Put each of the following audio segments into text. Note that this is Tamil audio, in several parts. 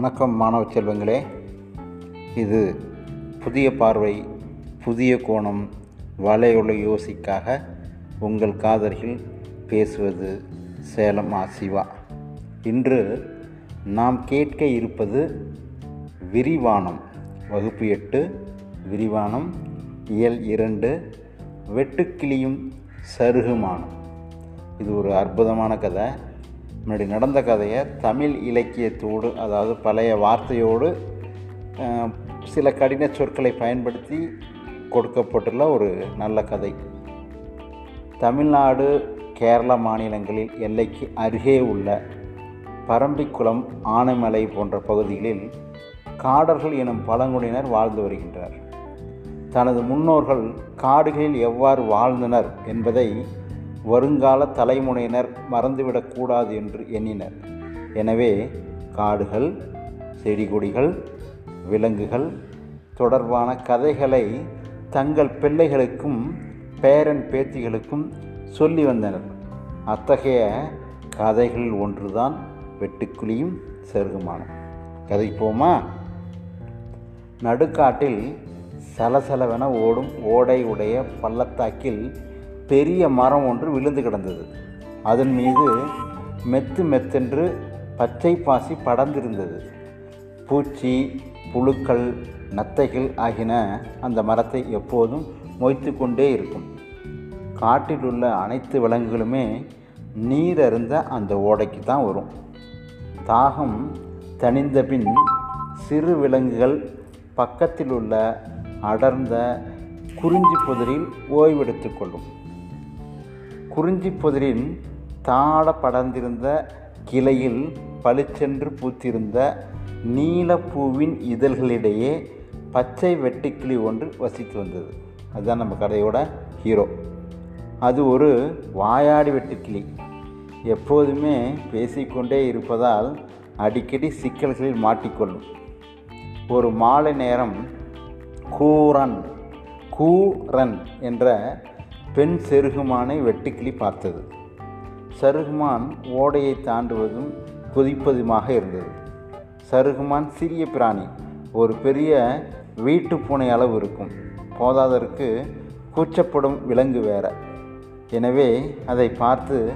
வணக்கம் மாணவ செல்வங்களே. இது புதிய பார்வை புதிய கோணம் வலையுள்ள யோசிக்காக உங்கள் காதலில் பேசுவது சேலம் ஆசிவா சிவா. இன்று நாம் கேட்க இருப்பது விரிவானம். வகுப்பு எட்டு விரிவானம் இயல் இரண்டு வெட்டுக்கிளியும் சருகுமானம். இது ஒரு அற்புதமான கதை. முன்னாடி நடந்த கதையை தமிழ் இலக்கியத்தோடு அதாவது பழைய வார்த்தையோடு சில கடின சொற்களை பயன்படுத்தி கொடுக்கப்பட்டுள்ள ஒரு நல்ல கதை. தமிழ்நாடு கேரள மாநிலங்களில் எல்லைக்கு அருகே உள்ள பரம்பிக்குளம் ஆனைமலை போன்ற பகுதிகளில் காடர்கள் எனும் பழங்குடியினர் வாழ்ந்து வருகின்றனர் தனது முன்னோர்கள் காடுகளில் எவ்வாறு வாழ்ந்தனர் என்பதை வருங்கால தலைமுறையினர் மறந்துவிடக்கூடாது என்று எண்ணினர். எனவே காடுகள் செடி கொடிகள் விலங்குகள் தொடர்பான கதைகளை தங்கள் பிள்ளைகளுக்கும் பேரன் பேத்திகளுக்கும் சொல்லி வந்தனர். அத்தகைய கதைகளில் ஒன்றுதான் வெட்டுக்குழியும் செருகுமானம் கதைக்கு போமா? நடுக்காட்டில் சலசலவென ஓடும் ஓடை உடைய பள்ளத்தாக்கில் பெரிய மரம் ஒன்று விழுந்து கிடந்தது. அதன் மீது மெத்து மெத்தென்று பச்சை பாசி படர்ந்திருந்தது. பூச்சி புழுக்கள் நத்தைகள் ஆகின அந்த மரத்தை எப்போதும் மொய்த்து கொண்டே இருக்கும். காட்டில் உள்ள அனைத்து விலங்குகளுமே நீர் அருந்த அந்த ஓடைக்கு தான் வரும். தாகம் தணிந்த பின் சிறு விலங்குகள் பக்கத்தில் உள்ள அடர்ந்த குறிஞ்சி புதரில் ஓய்வெடுத்துக் கொள்ளும். குறிஞ்சி புதிரின் தாழ படர்ந்திருந்த கிளையில் பளிச்சென்று பூத்திருந்த நீலப்பூவின் இதழ்களிடையே பச்சை வெட்டுக்கிளி ஒன்று வசித்து வந்தது. அதுதான் நம்ம கதையோட ஹீரோ. அது ஒரு வாயாடி வெட்டுக்கிளி. எப்போதுமே பேசிக்கொண்டே இருப்பதால் அடிக்கடி சிக்கல்களில் மாட்டிக்கொள்ளும். ஒரு மாலை நேரம் கூரன் கூரன் என்ற பெண் செருகுமானை வெட்டுக்கிளி பார்த்தது. சருகுமான் ஓடையை தாண்டுவதும் குதிப்பதுமாக இருந்தது. சருகுமான் சிறிய பிராணி ஒரு பெரிய வீட்டு பூனை அளவு இருக்கும். போதாதற்கு கூச்சப்படும் விலங்கு வேற. எனவே அதை பார்த்து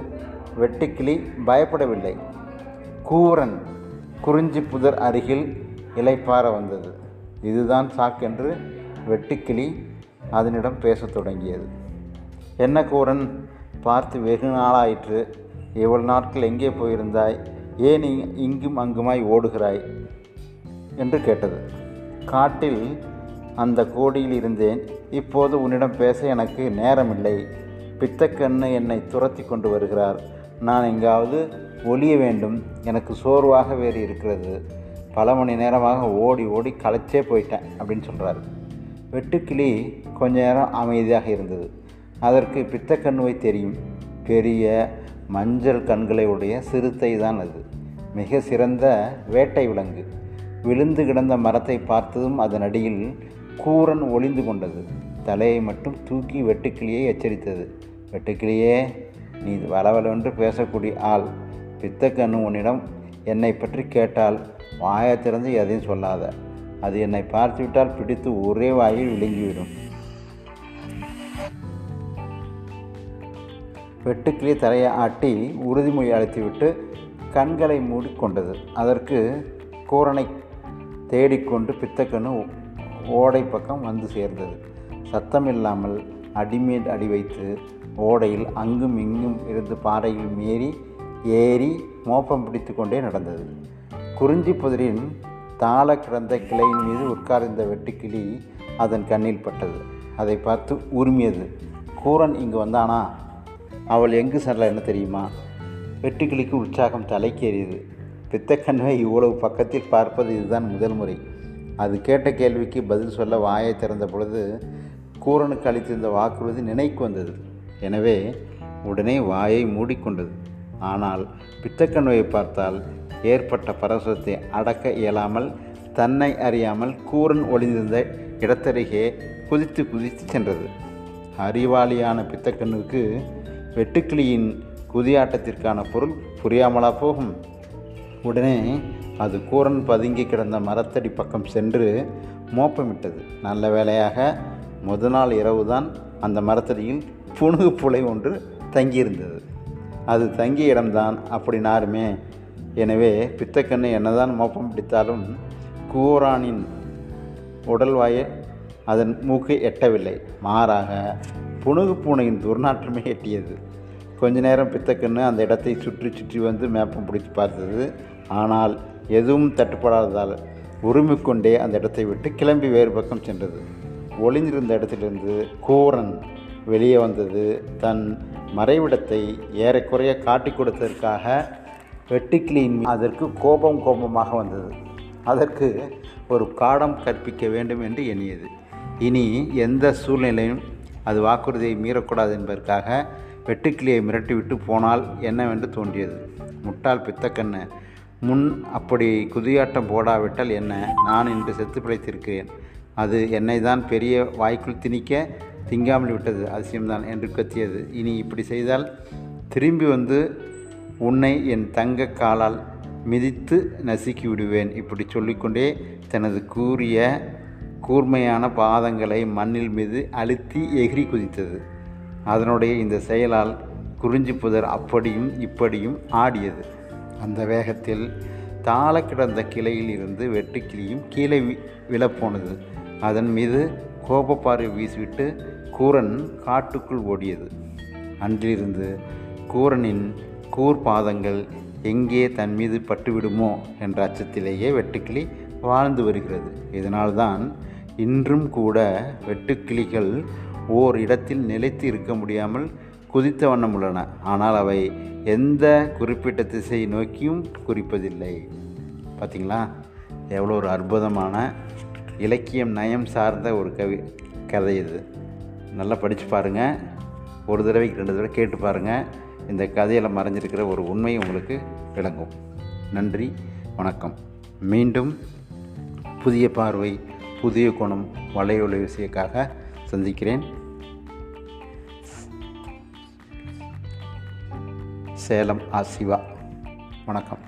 வெட்டுக்கிளி பயப்படவில்லை. கூரன் குறிஞ்சி புதர் அருகில் இலைப்பார வந்தது. இதுதான் சாக்கென்று வெட்டுக்கிளி அதனிடம் பேசத் தொடங்கியது. என்ன கூறன்? பார்த்து வெகு நாளாயிற்று. இவ்வளவு நாட்கள் எங்கே போயிருந்தாய்? ஏன் இங்கும் அங்குமாய் ஓடுகிறாய்? என்று கேட்டது. காட்டில் அந்த கோடியில் இருந்தேன். இப்போது உன்னிடம் பேச எனக்கு நேரமில்லை. பித்தக்கண்ணு என்னை துரத்தி கொண்டு வருகிறார். நான் எங்காவது ஒளிய வேண்டும். எனக்கு சோர்வாக வேறு இருக்கிறது. பல மணி நேரமாக ஓடி ஓடி களைச்சே போயிட்டேன் அப்படின்னு சொல்கிறாரு வெட்டுக்கிளி கொஞ்ச நேரம் அமைதியாக இருந்தது. அதற்கு பித்தக்கண்ணுவை தெரியும். பெரிய மஞ்சள் கண்களை உடைய சிறுத்தை தான் அது. மிக சிறந்த வேட்டை விலங்கு. விழுந்து கிடந்த மரத்தை பார்த்ததும் அதன் அடியில் கூரன் ஒளிந்து கொண்டது. தலையை மட்டும் தூக்கி வெட்டுக்கிளியை எச்சரித்தது. வெட்டுக்கிளியே நீ வளவளவென்று பேசக்கூடிய ஆள். பித்தக்கண்ணு உன்னிடம் என்னை பற்றி கேட்டால் வாயை திறந்து எதையும் சொல்லாத. அது என்னை பார்த்துவிட்டால் பிடித்து ஒரே வாயில் விழுங்கிவிடும். வெட்டுக்கிளி தரையை ஆட்டி உறுதிமொழி அழைத்துவிட்டு கண்களை மூடிக்கொண்டது. அதற்கு கூரனை தேடிக்கொண்டு பித்தக்கண்ணு ஓடை பக்கம் வந்து சேர்ந்தது. சத்தமில்லாமல் அடிமேல் அடி வைத்து ஓடையில் அங்கும் இங்கும் இருந்து பாறையில் மீறி ஏறி மோப்பம் பிடித்து கொண்டே நடந்தது. குறிஞ்சி புதிரின் தாள கிடந்த கிளையின் மீது உட்கார்ந்த வெட்டுக்கிளி அதன் கண்ணில் பட்டது. அதை பார்த்து உரிமையது. கூரன் இங்கு வந்தானா? அவள் எங்கு செல்ல என்ன தெரியுமா? வெட்டுக்கிளிக்கு உற்சாகம் தலைக்கேறியது. பித்தக்கண்ணுவை இவ்வளவு பக்கத்தில் பார்ப்பது இதுதான் முதல் முறை. அது கேட்ட கேள்விக்கு பதில் சொல்ல வாயை திறந்த பொழுது கூரனுக்கு அளித்திருந்த வாக்குறுதி நினைக்கு வந்தது. எனவே உடனே வாயை மூடிக்கொண்டது. ஆனால் பித்தக்கண்ணுவை பார்த்தால் ஏற்பட்ட பரவசத்தை அடக்க இயலாமல் தன்னை அறியாமல் கூரன் ஒளிந்திருந்த இடத்தருகே குதித்து குதித்து சென்றது. அறிவாளியான பித்தக்கண்ணுக்கு வெட்டுக்கிளியின் குதியாட்டத்திற்கான பொருள் புரியாமலா போகும். உடனே அது கூரன் பதுங்கி கிடந்த மரத்தடி பக்கம் சென்று மோப்பமிட்டது. நல்ல வேளையாக முத நாள் இரவு தான் அந்த மரத்தடியில் புணுகு புலை ஒன்று தங்கியிருந்தது. அது தங்கிய இடம்தான் அப்படினாருமே எனவே பித்தக்கண்ணு என்னதான் மோப்பம் பிடித்தாலும் கூரானின் உடல்வாயை அதன் மூக்கு எட்டவில்லை. மாறாக புணுகு பூனையின் துர்நாற்றமே எட்டியது. கொஞ்ச நேரம் பித்தக்கண்ணு அந்த இடத்தை சுற்றி சுற்றி வந்து மேப்பம் பிடித்து பார்த்தது. ஆனால் எதுவும் தட்டுப்படாததால் உரிமிக்கொண்டே அந்த இடத்தை விட்டு கிளம்பி வேறு பக்கம் சென்றது. ஒளிந்திருந்த இடத்திலிருந்து கூரன் வெளியே வந்தது. தன் மறைவிடத்தை ஏறக்குறைய காட்டிக் கொடுத்ததற்காக வெட்டுக்கிளியின் அதற்கு கோபம் கோபமாக வந்தது. அதற்கு ஒரு காடம் கற்பிக்க வேண்டும் என்று எண்ணியது. இனி எந்த சூழ்நிலையும் அது வாக்குறுதியை மீறக்கூடாது என்பதற்காக வெட்டுக்கிளியை மிரட்டிவிட்டு போனால் என்னவென்று தோன்றியது. முட்டாள் பித்தக்கண்ணு. முன் அப்படி குதியாட்டம் போடாவிட்டால் என்ன? நான் இன்று செத்து பிழைத்திருக்கிறேன். அது என்னை தான் பெரிய வாய்க்குள் திணிக்க திங்காமல் விட்டது. அதிசயம்தான் என்று கத்தியது. இனி இப்படி செய்தால் திரும்பி வந்து உன்னை என் தங்க காலால் மிதித்து நசுக்கி விடுவேன். இப்படி சொல்லிக்கொண்டே தனது கூறிய கூர்மையான பாதங்களை மண்ணில் மீது அழுத்தி எகிரி குதித்தது. அதனுடைய இந்த செயலால் குறிஞ்சி புதர் அப்படியும் இப்படியும் ஆடியது. அந்த வேகத்தில் தாழ கிடந்த கிளையில் இருந்து வெட்டுக்கிளியும் கீழே விழப்போனது. அதன் மீது கோபப்பாறை வீசிவிட்டு கூரன் காட்டுக்குள் ஓடியது. அன்றிலிருந்து கூரனின் கூர் பாதங்கள் எங்கே தன் மீது பட்டுவிடுமோ என்ற அச்சத்திலேயே வெட்டுக்கிளி வாழ்ந்து வருகிறது. இதனால்தான் இன்றும் கூட வெட்டுக்கிளிகள் ஓர் இடத்தில் நிலைத்து இருக்க முடியாமல் குதித்த வண்ணம் உள்ளன. ஆனால் அவை எந்த குறிப்பிட்ட திசையை நோக்கியும் குறிப்பதில்லை. பார்த்தீங்களா எவ்வளோ ஒரு அற்புதமான இலக்கியம் நயம் சார்ந்த ஒரு கவி கதை இது. நல்லா படித்து பாருங்கள் ஒரு தடவைக்கு ரெண்டு தடவை கேட்டு பாருங்கள் இந்த கதையில் மறைஞ்சிருக்கிற ஒரு உண்மை உங்களுக்கு விளங்கும். நன்றி வணக்கம். மீண்டும் புதிய பார்வை புதிய குணம் வலையொலி விஷயக்காக சந்திக்கிறேன். சேலம் ஆ சிவா வணக்கம்.